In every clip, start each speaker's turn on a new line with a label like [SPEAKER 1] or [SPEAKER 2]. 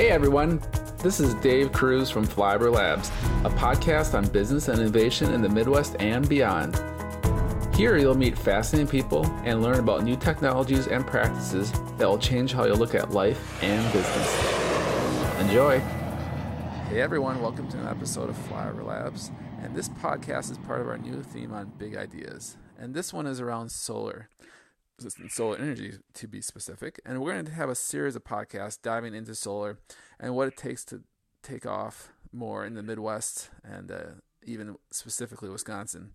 [SPEAKER 1] Hey everyone, this is Dave Kruse from Flyover Labs, a podcast on business and innovation in the Midwest and beyond. Here you'll meet fascinating people and learn about new technologies and practices that will change how you look at life and business. Enjoy! Hey everyone, welcome to an episode of Flyover Labs. And this podcast is part of our new theme on big ideas. And this one is around solar solar energy to be specific. And we're going to have a series of podcasts diving into solar and what it takes to take off more in the Midwest and uh, even specifically Wisconsin.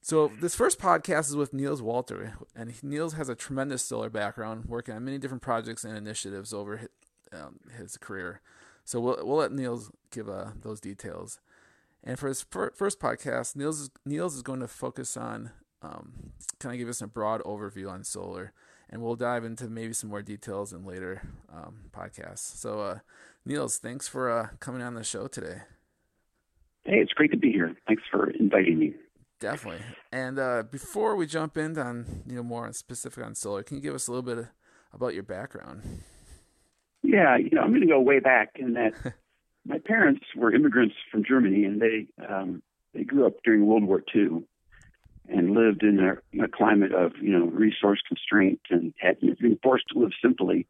[SPEAKER 1] So this first podcast is with Niels Wolter, and Niels has a tremendous solar background, working on many different projects and initiatives over his, um, his career. So we'll we'll let Niels give uh, those details. And for his fir- first podcast, Niels is, Niels is going to focus on um, kind of give us a broad overview on solar, and we'll dive into maybe some more details in later um, podcasts. So, uh, Niels, thanks for uh, coming on the show today.
[SPEAKER 2] Hey, it's great to be here. Thanks for inviting me.
[SPEAKER 1] Definitely. And uh, before we jump in on you know more on specific on solar, can you give us a little bit about your background?
[SPEAKER 2] Yeah, you know, I'm going to go way back in that my parents were immigrants from Germany, and they um, they grew up during World War II and lived in a, a climate of you know resource constraint and had been forced to live simply.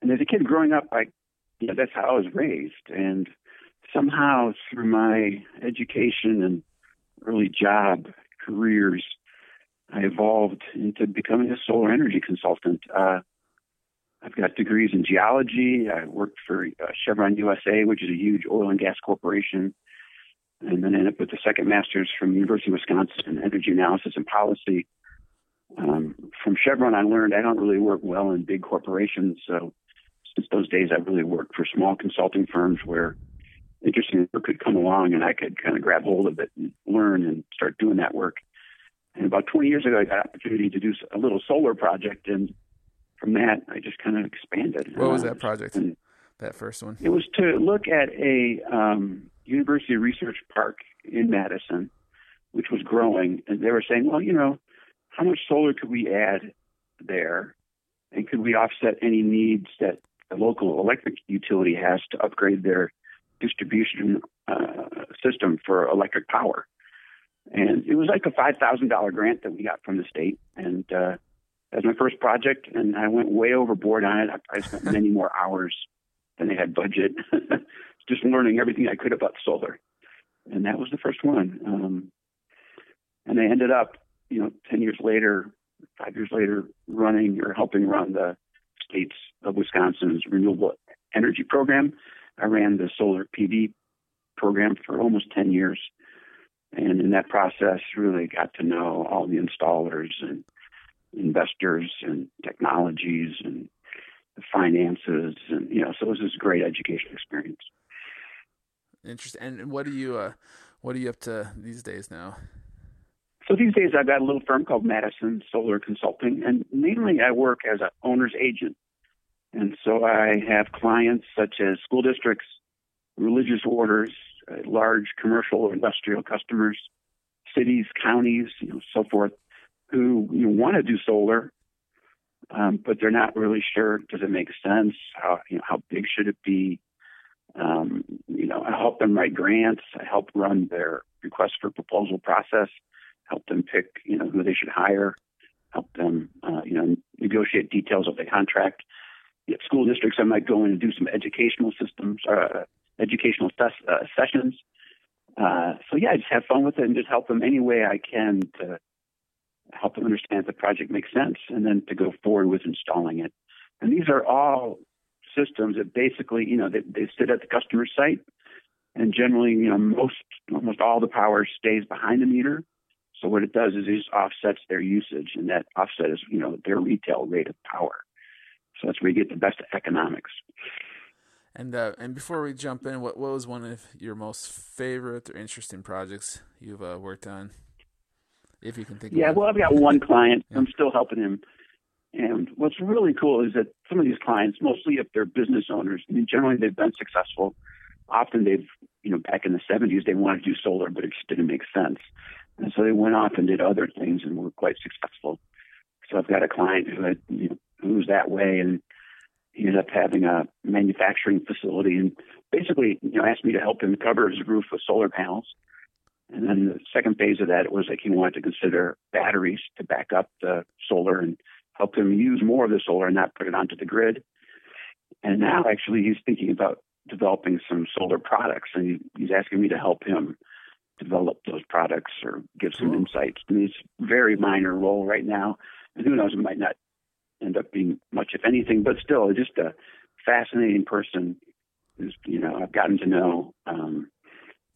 [SPEAKER 2] And as a kid growing up, I you know, that's how I was raised, and somehow through my education and early job careers, I evolved into becoming a solar energy consultant. Uh, I've got degrees in geology. I worked for uh, Chevron USA, which is a huge oil and gas corporation and then ended up with a second master's from University of Wisconsin in energy analysis and policy. Um, from Chevron, I learned I don't really work well in big corporations. So since those days, I really worked for small consulting firms where interesting work could come along and I could kind of grab hold of it and learn and start doing that work. And about 20 years ago, I got an opportunity to do a little solar project. And from that, I just kind of expanded.
[SPEAKER 1] What was that project? And that first one?
[SPEAKER 2] It was to look at a um, University Research Park in Madison, which was growing, and they were saying, well, you know, how much solar could we add there, and could we offset any needs that the local electric utility has to upgrade their distribution uh, system for electric power? And it was like a five thousand dollar grant that we got from the state, and uh, as my first project, and I went way overboard on it. I, I spent many more hours than they had budget. just learning everything I could about solar. And that was the first one. Um, and I ended up, you know, 10 years later, five years later, running or helping run the states of Wisconsin's renewable energy program. I ran the solar PV program for almost 10 years. And in that process, really got to know all the installers and investors and technologies and the finances. And, you know, so it was this great education experience.
[SPEAKER 1] Interesting. And what are you uh, what are you up to these days now?
[SPEAKER 2] So these days I've got a little firm called Madison Solar Consulting, and mainly I work as an owner's agent. And so I have clients such as school districts, religious orders, uh, large commercial or industrial customers, cities, counties, you know, so forth, who you know, want to do solar, um, but they're not really sure. Does it make sense? How you know how big should it be? Um, you know, I help them write grants. I help run their request for proposal process. Help them pick, you know, who they should hire. Help them, uh, you know, negotiate details of the contract. At school districts, I might go in and do some educational systems, uh, educational ses- uh, sessions. Uh, so yeah, I just have fun with it and just help them any way I can to help them understand if the project makes sense, and then to go forward with installing it. And these are all systems that basically, you know, they, they sit at the customer site, and generally, you know, most almost all the power stays behind the meter. So what it does is it just offsets their usage, and that offset is, you know, their retail rate of power. So that's where you get the best economics.
[SPEAKER 1] And uh, and before we jump in, what what was one of your most favorite or interesting projects you've uh, worked on? If you can think. Of?
[SPEAKER 2] Yeah, well, I've got one client. Yeah. I'm still helping him and what's really cool is that some of these clients, mostly if they're business owners, generally they've been successful. Often they've, you know, back in the 70s, they wanted to do solar, but it just didn't make sense. And so they went off and did other things and were quite successful. So I've got a client who had, you know, that way. And he ended up having a manufacturing facility and basically, you know, asked me to help him cover his roof with solar panels. And then the second phase of that was like he wanted to consider batteries to back up the solar and help him use more of the solar and not put it onto the grid. And now actually he's thinking about developing some solar products and he's asking me to help him develop those products or give some cool. insights. I mean, it's a very minor role right now. And who knows, it might not end up being much, if anything, but still just a fascinating person who's, you know, I've gotten to know, um,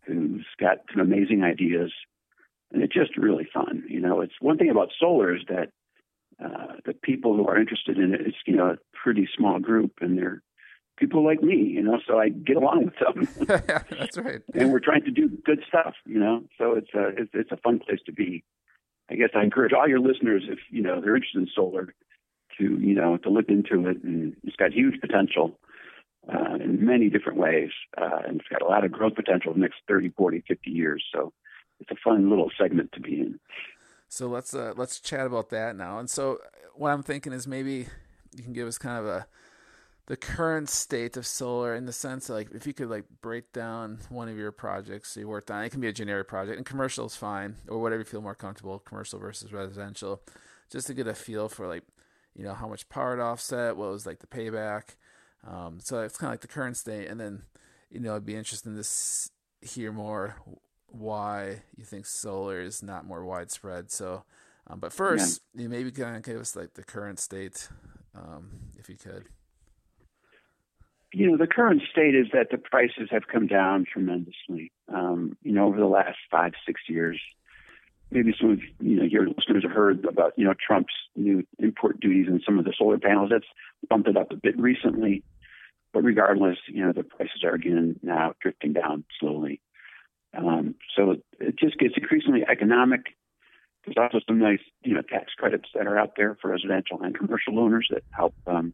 [SPEAKER 2] who's got some amazing ideas. And it's just really fun. You know, it's one thing about solar is that uh, the people who are interested in it, it's, you know, a pretty small group and they're people like me, you know, so I get along with them.
[SPEAKER 1] That's right.
[SPEAKER 2] and we're trying to do good stuff, you know, so it's a, it's, it's a fun place to be. I guess I encourage all your listeners, if, you know, they're interested in solar, to, you know, to look into it. And it's got huge potential uh, in many different ways. Uh, and it's got a lot of growth potential in the next 30, 40, 50 years. So it's a fun little segment to be in.
[SPEAKER 1] So let's uh, let's chat about that now. And so what I'm thinking is maybe you can give us kind of a the current state of solar in the sense like if you could like break down one of your projects you worked on it can be a generic project and commercial is fine or whatever you feel more comfortable commercial versus residential just to get a feel for like you know how much power to offset what was like the payback um, so it's kind of like the current state and then you know it'd be interesting to hear more why you think solar is not more widespread so um, but first yeah. you maybe kind of give us like the current state um, if you could
[SPEAKER 2] you know, the current state is that the prices have come down tremendously. Um, you know, over the last five, six years. Maybe some of you know your listeners have heard about you know Trump's new import duties on some of the solar panels. That's bumped it up a bit recently, but regardless, you know the prices are again now drifting down slowly. Um, so it just gets increasingly economic. There's also some nice you know tax credits that are out there for residential and commercial owners that help um,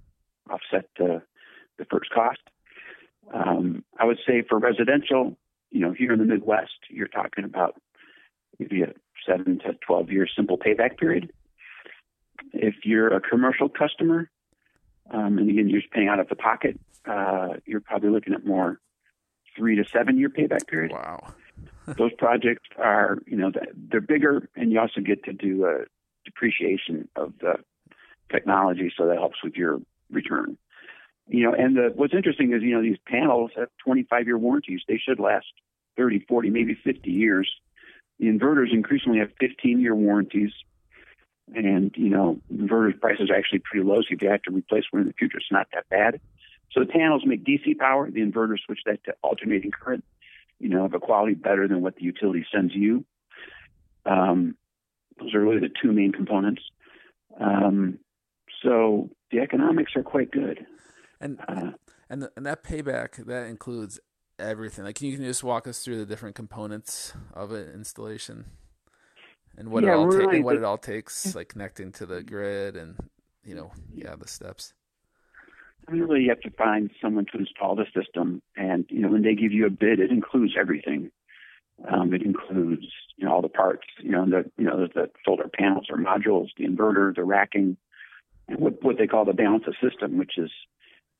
[SPEAKER 2] offset the first cost. Um, I would say for residential, you know, here in the Midwest, you're talking about maybe a seven to 12 year simple payback period. If you're a commercial customer, um, and again, you're just paying out of the pocket, uh, you're probably looking at more three to seven year payback period.
[SPEAKER 1] Wow.
[SPEAKER 2] Those projects are, you know, they're bigger, and you also get to do a depreciation of the technology, so that helps with your return. You know, and the, what's interesting is, you know, these panels have 25 year warranties. They should last 30, 40, maybe 50 years. The inverters increasingly have 15 year warranties. And, you know, inverter prices are actually pretty low. So if you have to replace one in the future, it's not that bad. So the panels make DC power. The inverters switch that to alternating current, you know, of a quality better than what the utility sends you. Um, those are really the two main components. Um, so the economics are quite good.
[SPEAKER 1] And uh, and the, and that payback that includes everything. Like, can you, can you just walk us through the different components of an installation and what yeah, it all ta- and what it all takes, like connecting to the grid and you know, yeah, the steps.
[SPEAKER 2] Really, you have to find someone to install the system, and you know, when they give you a bid, it includes everything. Um, it includes you know all the parts, you know, the you know the solar panels or modules, the inverter, the racking, and what what they call the balance of system, which is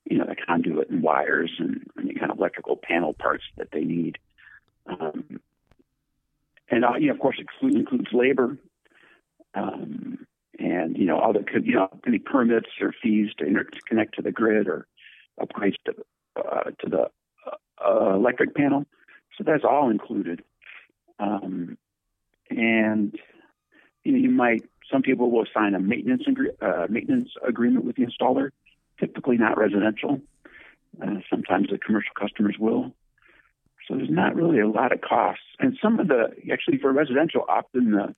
[SPEAKER 2] you know, the conduit and wires and any kind of electrical panel parts that they need. Um, and uh, you know, of course, it includes labor, um, and you know, all the you know any permits or fees to, inter- to connect to the grid or upgrades to uh, to the uh, electric panel. So that's all included. Um, and you know, you might some people will sign a maintenance agree- uh, maintenance agreement with the installer typically not residential. Uh, sometimes the commercial customers will. So there's not really a lot of costs. And some of the, actually for residential, often the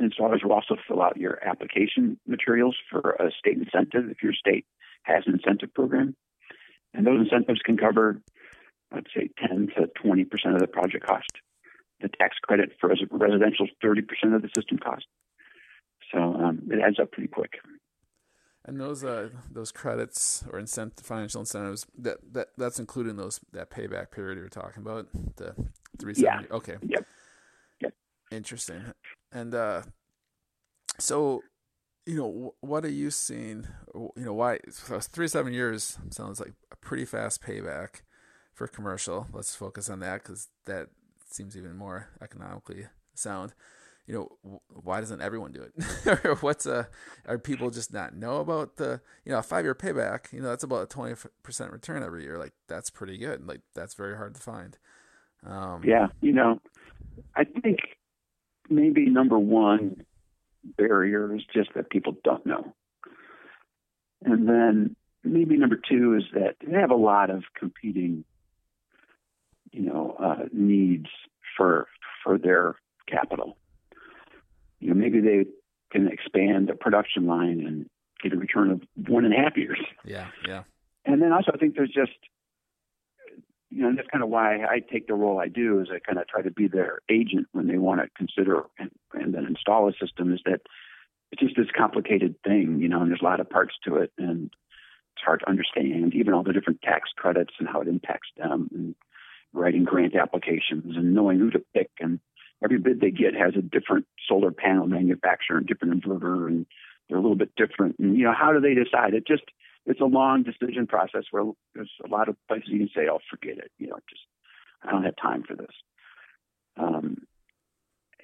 [SPEAKER 2] installers will also fill out your application materials for a state incentive if your state has an incentive program. And those incentives can cover, I'd say, 10 to 20% of the project cost. The tax credit for residential is 30% of the system cost. So um, it adds up pretty quick.
[SPEAKER 1] And those uh those credits or incentive financial incentives that, that that's including those that payback period you're talking about the three seventy. Yeah. Okay.
[SPEAKER 2] Yep.
[SPEAKER 1] Interesting. And uh, so you know, what are you seeing? You know, why three seven years sounds like a pretty fast payback for commercial. Let's focus on that because that seems even more economically sound. You know, why doesn't everyone do it? what's a are people just not know about the you know a five year payback? You know, that's about a twenty percent return every year. Like that's pretty good. Like that's very hard to find.
[SPEAKER 2] Um, yeah, you know, I think maybe number one barrier is just that people don't know. And then maybe number two is that they have a lot of competing, you know, uh, needs for for their capital. You know, maybe they can expand a production line and get a return of one and a half years.
[SPEAKER 1] Yeah, yeah.
[SPEAKER 2] And then also, I think there's just you know, that's kind of why I take the role I do is I kind of try to be their agent when they want to consider and, and then install a system is that it's just this complicated thing, you know, and there's a lot of parts to it and it's hard to understand even all the different tax credits and how it impacts them and writing grant applications and knowing who to pick and every bid they get has a different solar panel manufacturer and different inverter and they're a little bit different and you know how do they decide? It just it's a long decision process where there's a lot of places you can say, "Oh, forget it," you know, just I don't have time for this. Um,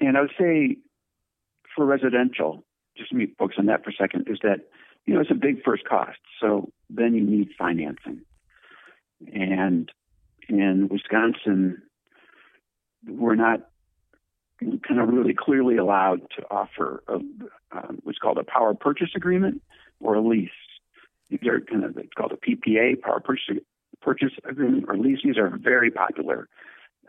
[SPEAKER 2] and I would say for residential, just me focus on that for a second, is that you know it's a big first cost. So then you need financing, and in Wisconsin, we're not kind of really clearly allowed to offer a, um, what's called a power purchase agreement or a lease. These are kind of it's called a PPA, power purchase purchase agreement or lease. These are very popular.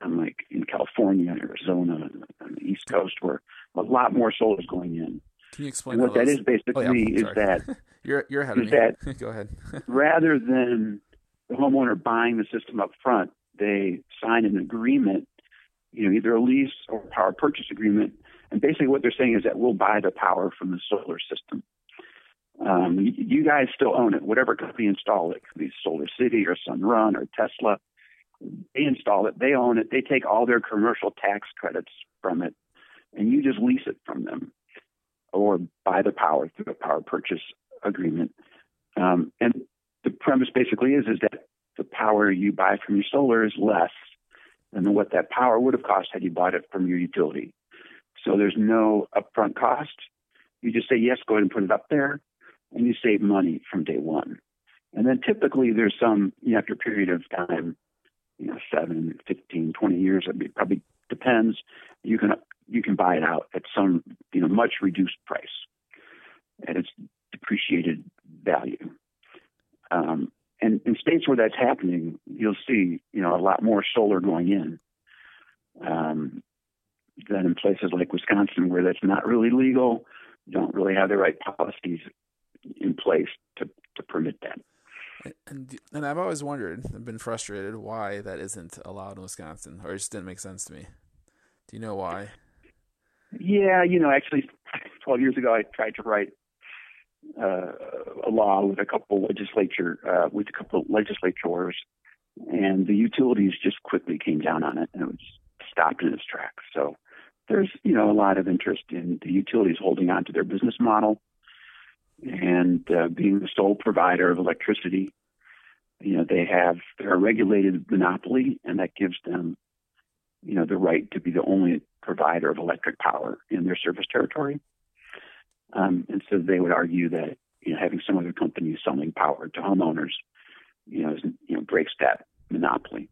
[SPEAKER 2] Um, like in California, Arizona, on the East Coast, where a lot more solar is going in.
[SPEAKER 1] Can you explain
[SPEAKER 2] what that is basically?
[SPEAKER 1] Oh, yeah.
[SPEAKER 2] is that
[SPEAKER 1] you're you're ahead
[SPEAKER 2] is
[SPEAKER 1] of
[SPEAKER 2] me.
[SPEAKER 1] That Go ahead.
[SPEAKER 2] rather than the homeowner buying the system up front, they sign an agreement, you know, either a lease or power purchase agreement. And basically, what they're saying is that we'll buy the power from the solar system. Um, you guys still own it. Whatever company installed it, could be Solar City or Sunrun or Tesla. They install it. They own it. They take all their commercial tax credits from it, and you just lease it from them, or buy the power through a power purchase agreement. Um, and the premise basically is is that the power you buy from your solar is less than what that power would have cost had you bought it from your utility. So there's no upfront cost. You just say yes, go ahead and put it up there and you save money from day one. And then typically there's some, you know, after a period of time, you know, seven, 15, 20 years, it probably depends. You can, you can buy it out at some, you know, much reduced price at its depreciated value. Um, and in states where that's happening, you'll see, you know, a lot more solar going in um, than in places like Wisconsin, where that's not really legal, don't really have the right policies place to, to permit that.
[SPEAKER 1] And and I've always wondered, I've been frustrated why that isn't allowed in Wisconsin, or it just didn't make sense to me. Do you know why?
[SPEAKER 2] Yeah, you know, actually, 12 years ago, I tried to write uh, a law with a couple legislature uh, with a couple of legislators, and the utilities just quickly came down on it, and it was stopped in its tracks. So there's you know a lot of interest in the utilities holding on to their business model and uh, being the sole provider of electricity. You know, they have they're a regulated monopoly, and that gives them, you know, the right to be the only provider of electric power in their service territory. Um, and so they would argue that you know having some other company selling power to homeowners, you know, is, you know breaks that monopoly.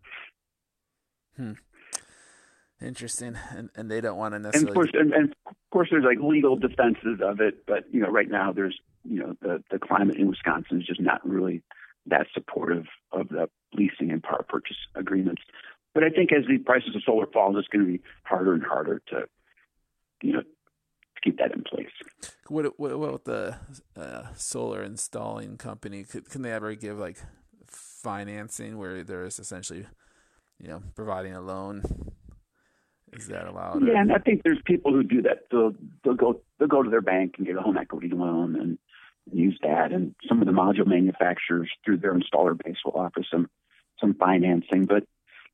[SPEAKER 1] Hmm. Interesting, and and they don't want to necessarily.
[SPEAKER 2] And of course, and, and of course, there's like legal defenses of it, but you know, right now there's you know the the climate in Wisconsin is just not really that supportive of the leasing and power purchase agreements. But I think as the prices of solar fall, it's going to be harder and harder to you know to keep that in place.
[SPEAKER 1] What what, what the uh, solar installing company? Could, can they ever give like financing where there is essentially you know providing a loan is that allowed?
[SPEAKER 2] Yeah, and I think there's people who do that. They'll they'll go they'll go to their bank and get a home equity loan and use that. And some of the module manufacturers through their installer base will offer some some financing, but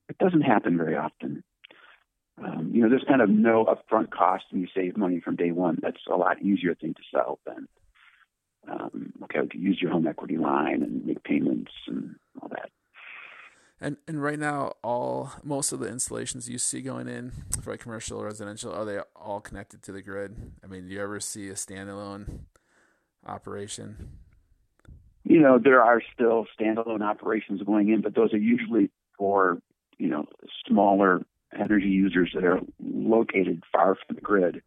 [SPEAKER 2] it doesn't happen very often. Um, you know, there's kind of no upfront cost and you save money from day one. That's a lot easier thing to sell than um, okay, use your home equity line and make payments and all that.
[SPEAKER 1] And and right now, all most of the installations you see going in for commercial or residential are they all connected to the grid? I mean, do you ever see a standalone operation?
[SPEAKER 2] You know, there are still standalone operations going in, but those are usually for you know smaller energy users that are located far from the grid,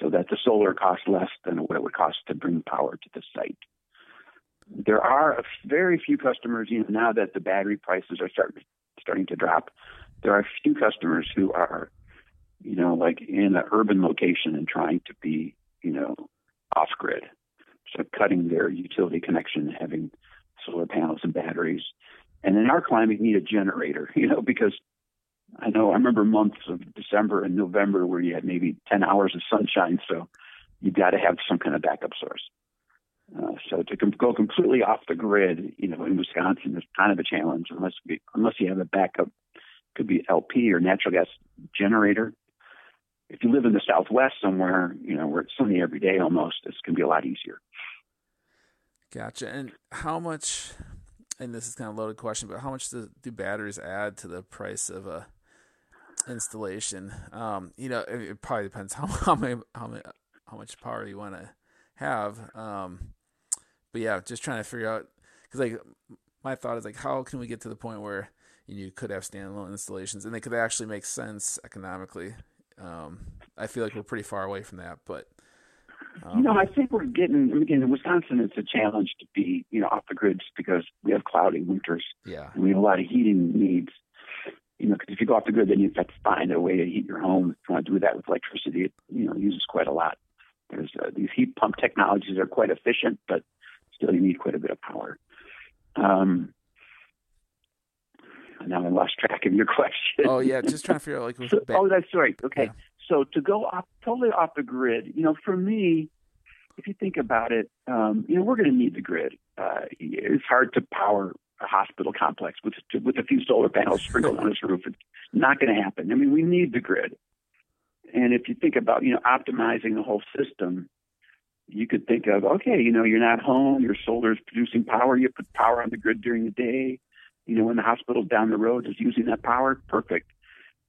[SPEAKER 2] so that the solar costs less than what it would cost to bring power to the site there are very few customers, you know, now that the battery prices are start, starting to drop, there are a few customers who are, you know, like in an urban location and trying to be, you know, off grid. So cutting their utility connection, having solar panels and batteries. And in our climate, you need a generator, you know, because I know I remember months of December and November where you had maybe 10 hours of sunshine. So you've got to have some kind of backup source. Uh, so to com- go completely off the grid, you know, in Wisconsin is kind of a challenge unless we, unless you have a backup, could be LP or natural gas generator. If you live in the Southwest somewhere, you know, where it's sunny every day almost, this can be a lot easier.
[SPEAKER 1] Gotcha. And how much? And this is kind of a loaded question, but how much do, do batteries add to the price of a installation? Um, you know, it, it, probably depends how how many how many how much power you want to have. Um, but yeah, just trying to figure out because like my thought is like how can we get to the point where you, know, you could have standalone installations and they could actually make sense economically. Um, I feel like we're pretty far away from that, but
[SPEAKER 2] um, you know, I think we're getting again in Wisconsin. It's a challenge to be you know off the grid just because we have cloudy winters.
[SPEAKER 1] Yeah,
[SPEAKER 2] and we have a lot of heating needs. You know, because if you go off the grid, then you have to find a way to heat your home. If you want to do that with electricity, it you know uses quite a lot. There's uh, these heat pump technologies are quite efficient, but still you need quite a bit of power. Um, now I lost track of your question.
[SPEAKER 1] Oh yeah, just trying to figure out like.
[SPEAKER 2] so, oh, that's right. Okay, yeah. so to go off totally off the grid, you know, for me, if you think about it, um, you know, we're going to need the grid. Uh, it's hard to power a hospital complex with with a few solar panels sprinkled on its roof. It's not going to happen. I mean, we need the grid. And if you think about, you know, optimizing the whole system, you could think of, okay, you know, you're not home, your solar is producing power, you put power on the grid during the day. You know, when the hospital down the road is using that power, perfect.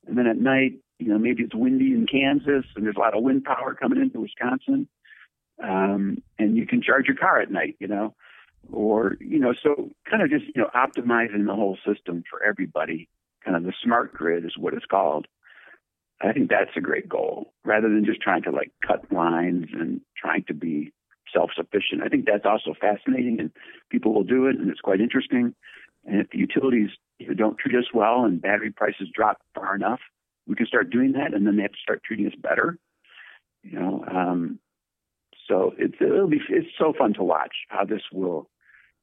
[SPEAKER 2] And then at night, you know, maybe it's windy in Kansas and there's a lot of wind power coming into Wisconsin. Um, and you can charge your car at night, you know, or, you know, so kind of just, you know, optimizing the whole system for everybody. Kind of the smart grid is what it's called. I think that's a great goal rather than just trying to like cut lines and trying to be self sufficient. I think that's also fascinating and people will do it and it's quite interesting. And if the utilities don't treat us well and battery prices drop far enough, we can start doing that and then they have to start treating us better. You know, um, so it's it'll be it's so fun to watch how this will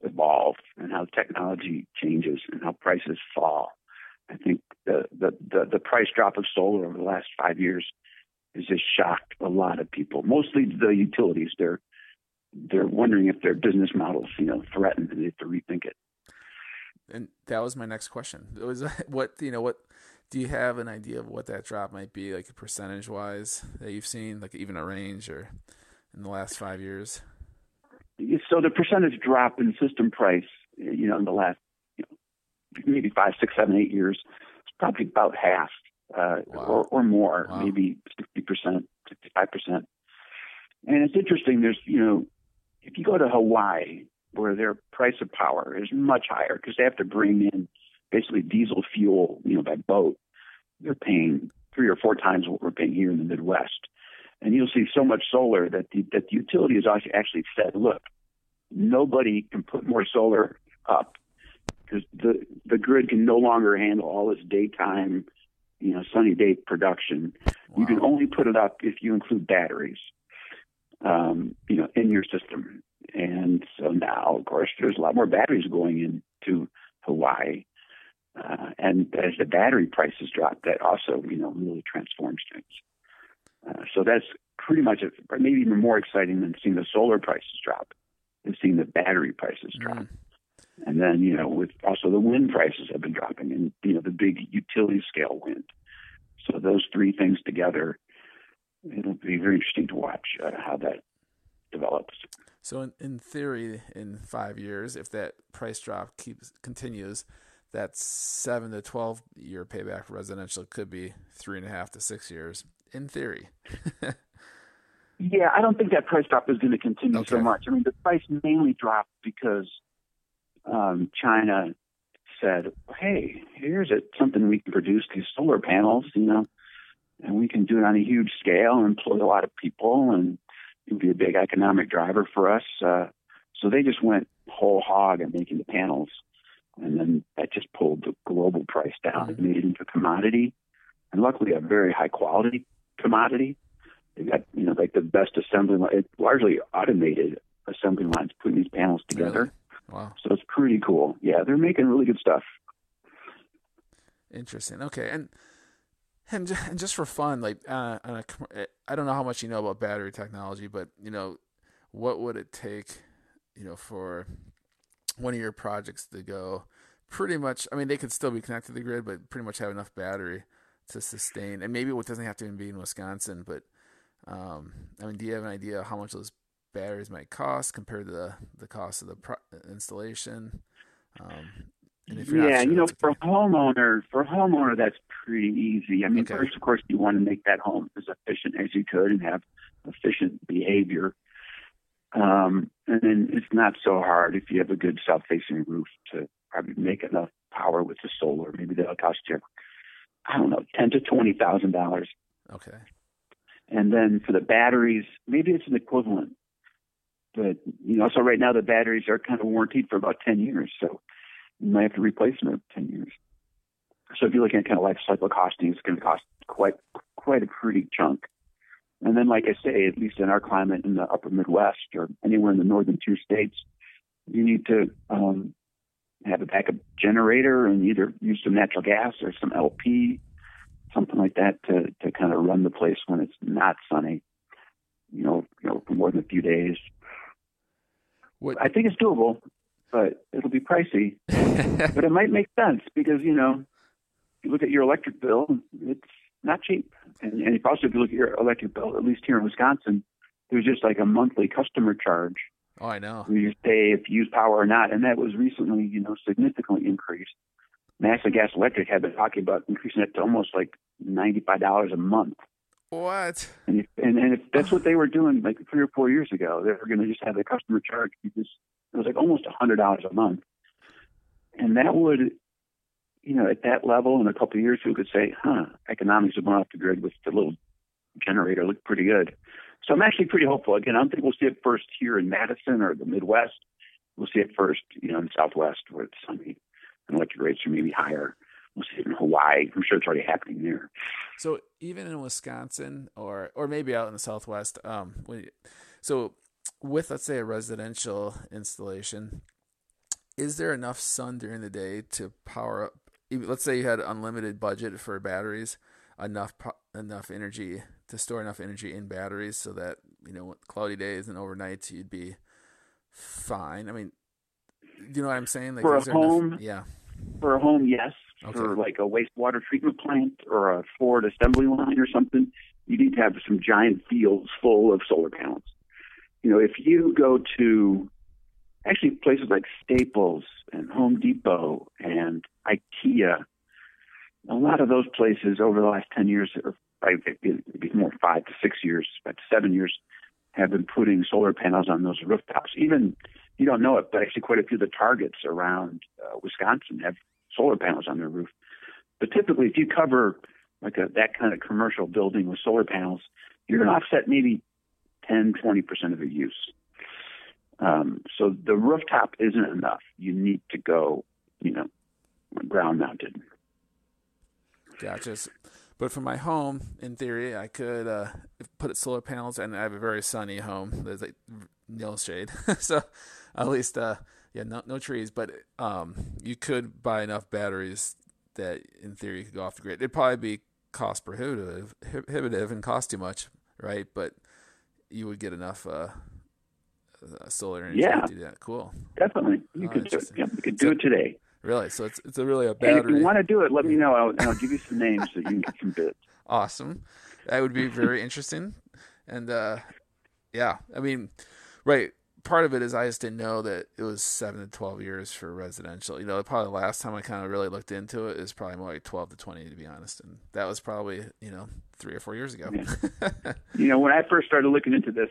[SPEAKER 2] evolve and how technology changes and how prices fall. I think the, the, the, the price drop of solar over the last five years has just shocked a lot of people, mostly the utilities. They're they're wondering if their business models, you know, threatened and they have to rethink it.
[SPEAKER 1] And that was my next question. It was what you know what do you have an idea of what that drop might be, like percentage wise that you've seen, like even a range or in the last five years?
[SPEAKER 2] So the percentage drop in system price, you know, in the last maybe five, six, seven, eight years, it's probably about half uh, wow. or, or more, wow. maybe 60%, 65%. And it's interesting, there's, you know, if you go to Hawaii, where their price of power is much higher because they have to bring in basically diesel fuel, you know, by boat, they're paying three or four times what we're paying here in the Midwest. And you'll see so much solar that the, that the utility has actually said, look, nobody can put more solar up because the the grid can no longer handle all this daytime, you know, sunny day production. Wow. You can only put it up if you include batteries, um, you know, in your system. And so now, of course, there's a lot more batteries going into Hawaii. Uh, and as the battery prices drop, that also, you know, really transforms things. Uh, so that's pretty much, it, maybe even more exciting than seeing the solar prices drop, and seeing the battery prices drop. Mm. And then, you know, with also the wind prices have been dropping and, you know, the big utility scale wind. So those three things together, it'll be very interesting to watch uh, how that develops.
[SPEAKER 1] So in, in theory, in five years, if that price drop keeps continues, that seven to twelve year payback for residential could be three and a half to six years. In theory.
[SPEAKER 2] yeah, I don't think that price drop is going to continue okay. so much. I mean, the price mainly dropped because um, China said, "Hey, here's a, something we can produce these solar panels, you know, and we can do it on a huge scale and employ a lot of people and." It be a big economic driver for us. Uh, so they just went whole hog at making the panels, and then that just pulled the global price down and made it into a commodity, and luckily a very high quality commodity. They got you know like the best assembly line, largely automated assembly lines putting these panels together.
[SPEAKER 1] Really? Wow!
[SPEAKER 2] So it's pretty cool. Yeah, they're making really good stuff.
[SPEAKER 1] Interesting. Okay, and and and just for fun, like uh, a, eh, I don't know how much you know about battery technology, but you know, what would it take, you know, for one of your projects to go pretty much? I mean, they could still be connected to the grid, but pretty much have enough battery to sustain. And maybe it doesn't have to even be in Wisconsin, but um, I mean, do you have an idea how much those batteries might cost compared to the the cost of the pro- installation? Um,
[SPEAKER 2] yeah, you know, for a homeowner, for a homeowner, that's pretty easy. I mean, okay. first, of course, you want to make that home as efficient as you could and have efficient behavior. Um, and then it's not so hard if you have a good south-facing roof to probably make enough power with the solar. Maybe that'll cost you, I don't know, ten to twenty thousand dollars.
[SPEAKER 1] Okay.
[SPEAKER 2] And then for the batteries, maybe it's an equivalent. But you know, so right now the batteries are kind of warranted for about ten years. So you might have to replace them every 10 years. So if you're looking at kind of life cycle costing, it's going to cost quite quite a pretty chunk. And then, like I say, at least in our climate in the upper Midwest or anywhere in the northern two states, you need to um, have a backup generator and either use some natural gas or some LP, something like that to, to kind of run the place when it's not sunny, you know, you know, for more than a few days. What? I think it's doable but it'll be pricey. but it might make sense because you know, you look at your electric bill, it's not cheap. And, and also, if you look at your electric bill, at least here in Wisconsin, there's just like a monthly customer charge.
[SPEAKER 1] Oh, I know.
[SPEAKER 2] You pay if you use power or not, and that was recently, you know, significantly increased. National Gas Electric had been talking about increasing it to almost like ninety-five dollars a month.
[SPEAKER 1] What?
[SPEAKER 2] And if, and, and if that's what they were doing like three or four years ago, they were going to just have the customer charge because it was like almost a hundred dollars a month, and that would, you know, at that level in a couple of years, you could say, "Huh, economics have gone off the grid with the little generator look pretty good." So I'm actually pretty hopeful. Again, I don't think we'll see it first here in Madison or the Midwest. We'll see it first, you know, in the Southwest where it's sunny and electric rates are maybe higher. We'll see it in Hawaii. I'm sure it's already happening there.
[SPEAKER 1] So even in Wisconsin or or maybe out in the Southwest, um, so with let's say a residential installation, is there enough sun during the day to power up? Let's say you had unlimited budget for batteries, enough enough energy to store enough energy in batteries so that you know cloudy days and overnights you'd be fine. I mean, you know what I'm saying?
[SPEAKER 2] Like for a home,
[SPEAKER 1] enough? yeah.
[SPEAKER 2] For a home, yes. Okay. For like a wastewater treatment plant or a Ford assembly line or something, you need to have some giant fields full of solar panels you know, if you go to actually places like Staples and Home Depot and IKEA, a lot of those places over the last 10 years, or maybe more five to six years, about seven years, have been putting solar panels on those rooftops. Even, you don't know it, but actually quite a few of the targets around uh, Wisconsin have solar panels on their roof. But typically, if you cover like a, that kind of commercial building with solar panels, you're going to offset maybe 10, 20% of the use. Um, so the rooftop isn't enough. You need to go, you know, ground mounted.
[SPEAKER 1] Gotcha. But for my home, in theory, I could uh, put it solar panels, and I have a very sunny home. There's like no shade, so at least, uh, yeah, no no trees. But um, you could buy enough batteries that, in theory, you could go off the grid. It'd probably be cost prohibitive, prohibitive, and cost too much, right? But you would get enough uh, solar energy
[SPEAKER 2] yeah.
[SPEAKER 1] do that. Cool.
[SPEAKER 2] Definitely. You oh, could do it. You could do so, it today.
[SPEAKER 1] Really? So it's it's a really a battery.
[SPEAKER 2] Hey, if you want to do it, let me know. I'll, I'll give you some names so you can get some bids.
[SPEAKER 1] Awesome. That would be very interesting. And uh, yeah, I mean, right. part of it is I just didn't know that it was seven to twelve years for residential. You know, probably the last time I kind of really looked into it is probably more like twelve to twenty, to be honest. And that was probably you know three or four years ago.
[SPEAKER 2] Yeah. you know, when I first started looking into this,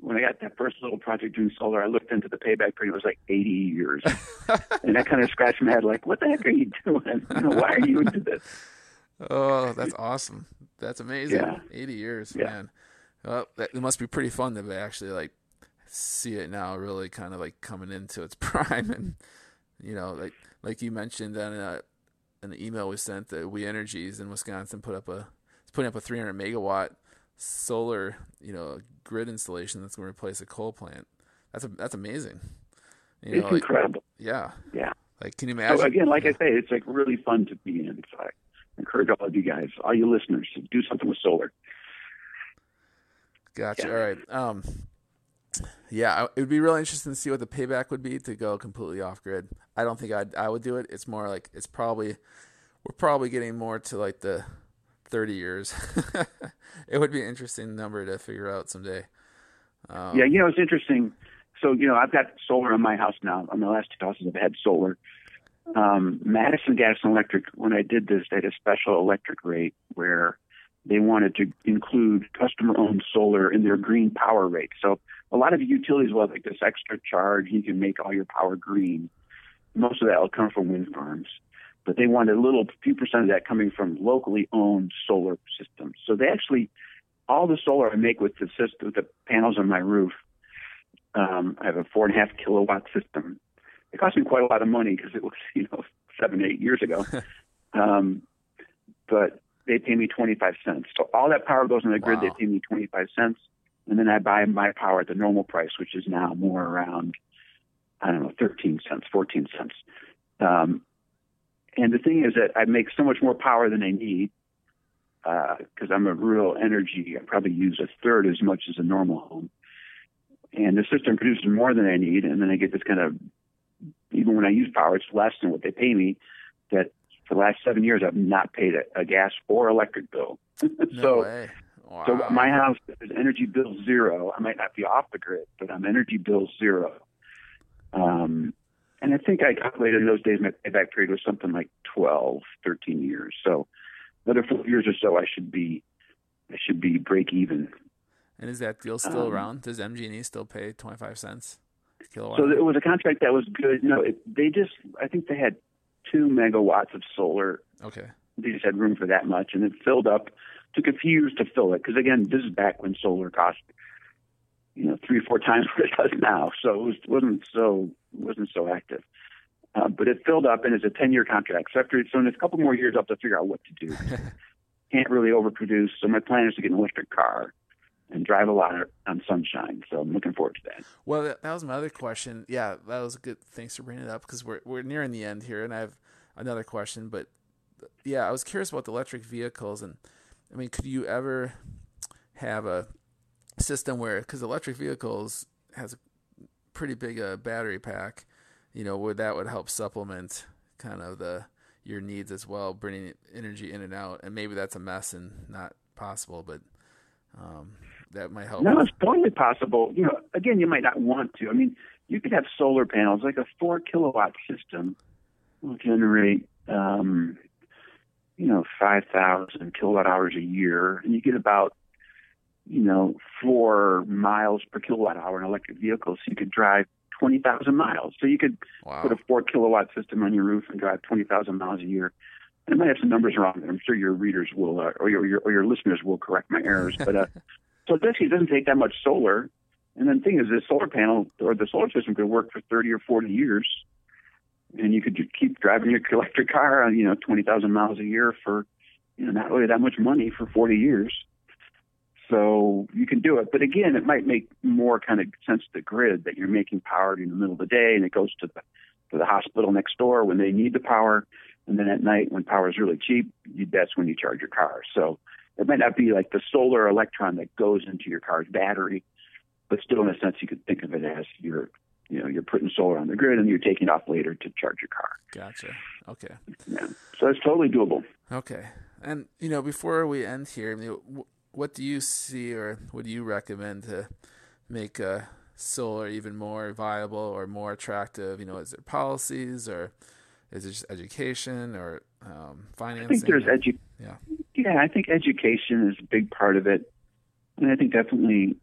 [SPEAKER 2] when I got that first little project doing solar, I looked into the payback period. It was like 80 years, and I kind of scratched my head, like, "What the heck are you doing? You know, why are you into this?"
[SPEAKER 1] Oh, that's awesome! That's amazing. Yeah. 80 years, yeah. man. Well, that, it must be pretty fun to actually like see it now, really kind of like coming into its prime, and you know, like like you mentioned in a, uh, an email we sent that We Energies in Wisconsin put up a it's putting up a 300 megawatt solar, you know, grid installation that's going to replace a coal plant. That's a, that's amazing.
[SPEAKER 2] You it's like, incredible.
[SPEAKER 1] Yeah.
[SPEAKER 2] Yeah.
[SPEAKER 1] Like, can you imagine?
[SPEAKER 2] So again, like I say, it's like really fun to be in. So I encourage all of you guys, all you listeners, to do something with solar.
[SPEAKER 1] Gotcha. Yeah. All right. Um, yeah, it would be really interesting to see what the payback would be to go completely off grid. I don't think I'd I would do it. It's more like it's probably we're probably getting more to like the 30 years. it would be an interesting number to figure out someday.
[SPEAKER 2] Um, yeah, you know, it's interesting. So, you know, I've got solar in my house now. On the last two houses, I've had solar. Um, Madison Gas and Electric, when I did this, they had a special electric rate where they wanted to include customer owned solar in their green power rate. So, a lot of utilities will have like this extra charge. You can make all your power green. Most of that will come from wind farms but they wanted a little few percent of that coming from locally owned solar systems. So they actually, all the solar I make with the system, with the panels on my roof, um, I have a four and a half kilowatt system. It cost me quite a lot of money because it was, you know, seven, eight years ago. um, but they pay me 25 cents. So all that power goes on the grid. Wow. They pay me 25 cents. And then I buy my power at the normal price, which is now more around, I don't know, 13 cents, 14 cents. Um, and the thing is that I make so much more power than I need because uh, I'm a real energy. I probably use a third as much as a normal home. And the system produces more than I need, and then I get this kind of even when I use power, it's less than what they pay me. That for the last seven years, I've not paid a, a gas or electric bill.
[SPEAKER 1] no so, way. Wow.
[SPEAKER 2] so my house is energy bill zero. I might not be off the grid, but I'm energy bill zero. Um, and I think I calculated in those days my payback period was something like 12, 13 years. So another four years or so, I should be, I should be break even.
[SPEAKER 1] And is that deal still um, around? Does MG&E still pay 25 cents
[SPEAKER 2] kilowatt? So it was a contract that was good. No, it, they just, I think they had two megawatts of solar.
[SPEAKER 1] Okay.
[SPEAKER 2] They just had room for that much, and it filled up. Took a few years to fill it because again, this is back when solar cost you know three or four times what it does now. So it was, wasn't so wasn't so active. Uh, but it filled up, and it's a ten year contract. So after so in a couple more years, I'll have to figure out what to do. Can't really overproduce. So my plan is to get an electric car and drive a lot on sunshine. So I'm looking forward to that.
[SPEAKER 1] Well, that, that was my other question. Yeah, that was a good. Thanks for bringing it up because we're we're nearing the end here, and I have another question. But yeah, I was curious about the electric vehicles, and I mean, could you ever have a system where because electric vehicles has a pretty big uh, battery pack, you know, where that would help supplement kind of the your needs as well, bringing energy in and out. And maybe that's a mess and not possible, but um, that might help.
[SPEAKER 2] No, it's totally possible. You know, again, you might not want to. I mean, you could have solar panels, like a four kilowatt system will generate, um, you know, 5,000 kilowatt hours a year, and you get about you know, four miles per kilowatt hour in electric vehicles. So you could drive 20,000 miles. So you could wow. put a four kilowatt system on your roof and drive 20,000 miles a year. I might have some numbers wrong. I'm sure your readers will, uh, or, your, your, or your listeners will correct my errors. But uh, so basically, it doesn't take that much solar. And then the thing is, this solar panel or the solar system could work for 30 or 40 years, and you could just keep driving your electric car on you know 20,000 miles a year for you know not really that much money for 40 years. So you can do it. But again, it might make more kind of sense to the grid that you're making power in the middle of the day and it goes to the to the hospital next door when they need the power. And then at night when power is really cheap, you, that's when you charge your car. So it might not be like the solar electron that goes into your car's battery, but still in a sense you could think of it as you're you know, you're putting solar on the grid and you're taking it off later to charge your car.
[SPEAKER 1] Gotcha. Okay.
[SPEAKER 2] Yeah. So it's totally doable.
[SPEAKER 1] Okay. And you know, before we end here, what do you see or what do you recommend to make uh, solar even more viable or more attractive? You know, is it policies or is it just education or um, financing?
[SPEAKER 2] I think there's edu- yeah. Yeah, I think education is a big part of it, and I think definitely,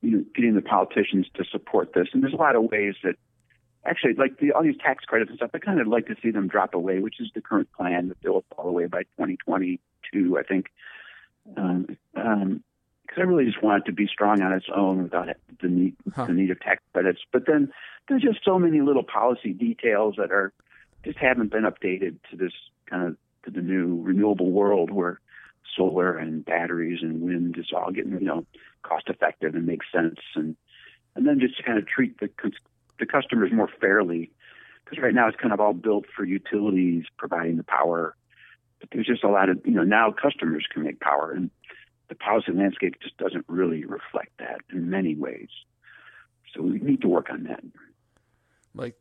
[SPEAKER 2] you know, getting the politicians to support this. And there's a lot of ways that actually, like the, all these tax credits and stuff, I kind of like to see them drop away, which is the current plan that they'll fall away by 2022, I think. Um, um, because I really just want it to be strong on its own without the need huh. the need of tax credits. But then there's just so many little policy details that are just haven't been updated to this kind of to the new renewable world where solar and batteries and wind is all getting you know cost effective and makes sense and and then just to kind of treat the the customers more fairly because right now it's kind of all built for utilities providing the power but there's just a lot of you know now customers can make power and the policy landscape just doesn't really reflect that in many ways so we need to work on that
[SPEAKER 1] like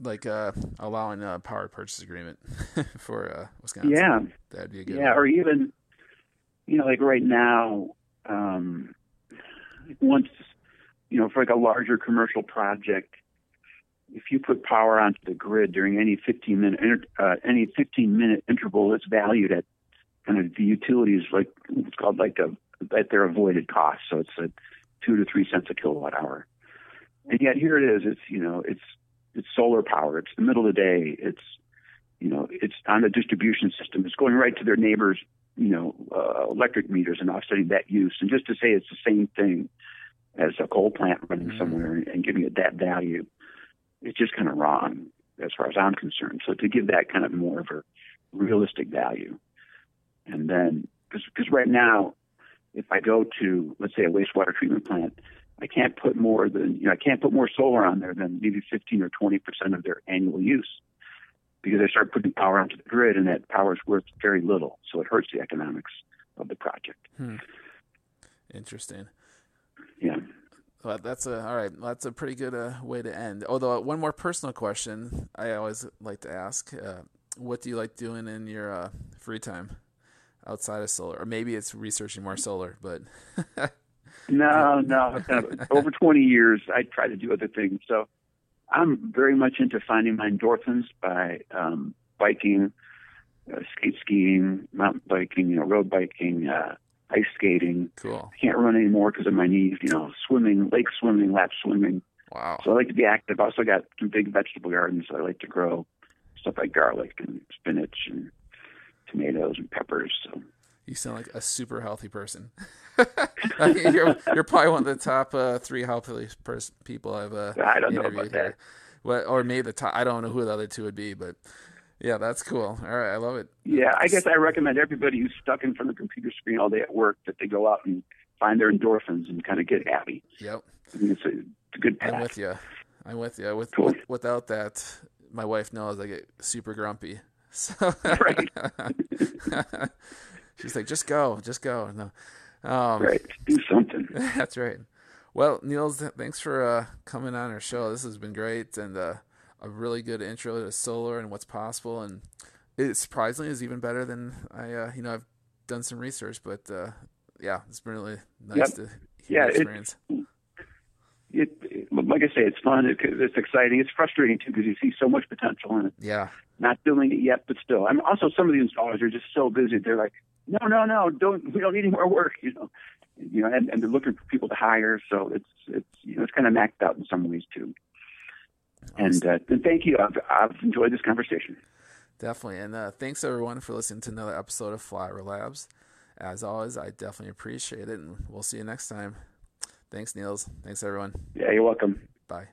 [SPEAKER 1] like uh, allowing a power purchase agreement for uh, Wisconsin.
[SPEAKER 2] Yeah,
[SPEAKER 1] that'd be a good.
[SPEAKER 2] Yeah,
[SPEAKER 1] one.
[SPEAKER 2] or even you know, like right now, um, once you know, for like a larger commercial project, if you put power onto the grid during any 15 minute uh, any 15 minute interval, it's valued at kind of the utilities like it's called like a at their avoided cost. So it's a two to three cents a kilowatt hour. And yet here it is. It's you know it's it's solar power. It's the middle of the day. It's you know it's on a distribution system. It's going right to their neighbors, you know, uh, electric meters and offsetting that use. And just to say it's the same thing as a coal plant running mm-hmm. somewhere and giving it that value, it's just kind of wrong as far as I'm concerned. So to give that kind of more of a realistic value, and then because right now, if I go to let's say a wastewater treatment plant I can't put more than you know I can't put more solar on there than maybe 15 or 20 percent of their annual use because I start putting power onto the grid and that power is worth very little, so it hurts the economics of the project.
[SPEAKER 1] Hmm. Interesting.
[SPEAKER 2] Yeah.
[SPEAKER 1] Well, that's a all right. That's a pretty good uh, way to end. Although one more personal question I always like to ask: uh, What do you like doing in your uh, free time outside of solar? Or maybe it's researching more solar, but
[SPEAKER 2] No, no. Over 20 years, I try to do other things. So I'm very much into finding my endorphins by um, biking, uh, skate skiing, mountain biking, you know, road biking, uh, ice skating.
[SPEAKER 1] Cool.
[SPEAKER 2] I can't run anymore because of my knees. You know, swimming, lake swimming, lap swimming.
[SPEAKER 1] Wow.
[SPEAKER 2] So I like to be active. I also got some big vegetable gardens. So I like to grow stuff like garlic and spinach and tomatoes and peppers. So
[SPEAKER 1] you sound like a super healthy person. you're, you're probably one of the top uh, three healthy pers- people I've uh,
[SPEAKER 2] I don't know about that.
[SPEAKER 1] What, or maybe the top. I don't know who the other two would be, but yeah, that's cool. All right, I love it.
[SPEAKER 2] Yeah, I guess I recommend everybody who's stuck in front of a computer screen all day at work that they go out and find their endorphins and kind of get happy.
[SPEAKER 1] Yep,
[SPEAKER 2] I mean, it's, a, it's a good path.
[SPEAKER 1] I'm with you. I'm with you. With,
[SPEAKER 2] cool.
[SPEAKER 1] with without that, my wife knows I get super grumpy. So
[SPEAKER 2] right.
[SPEAKER 1] She's like, just go, just go. No.
[SPEAKER 2] Um, right. Do something.
[SPEAKER 1] That's right. Well, Niels, thanks for uh, coming on our show. This has been great and uh, a really good intro to solar and what's possible. And it surprisingly is even better than I, uh, you know, I've done some research, but uh, yeah, it's been really nice
[SPEAKER 2] yep.
[SPEAKER 1] to hear
[SPEAKER 2] yeah,
[SPEAKER 1] experience.
[SPEAKER 2] It, it, like I say, it's fun. It, it's exciting. It's frustrating too because you see so much potential in it.
[SPEAKER 1] Yeah.
[SPEAKER 2] Not doing it yet, but still. I'm also some of the installers are just so busy. They're like, no, no, no, don't we don't need any more work, you know. You know, and, and they're looking for people to hire, so it's it's you know it's kind of maxed out in some ways too. And, uh, and thank you. I've, I've enjoyed this conversation.
[SPEAKER 1] Definitely, and uh, thanks everyone for listening to another episode of Flyover Labs. As always, I definitely appreciate it, and we'll see you next time. Thanks, Niels. Thanks, everyone.
[SPEAKER 2] Yeah, you're welcome.
[SPEAKER 1] Bye.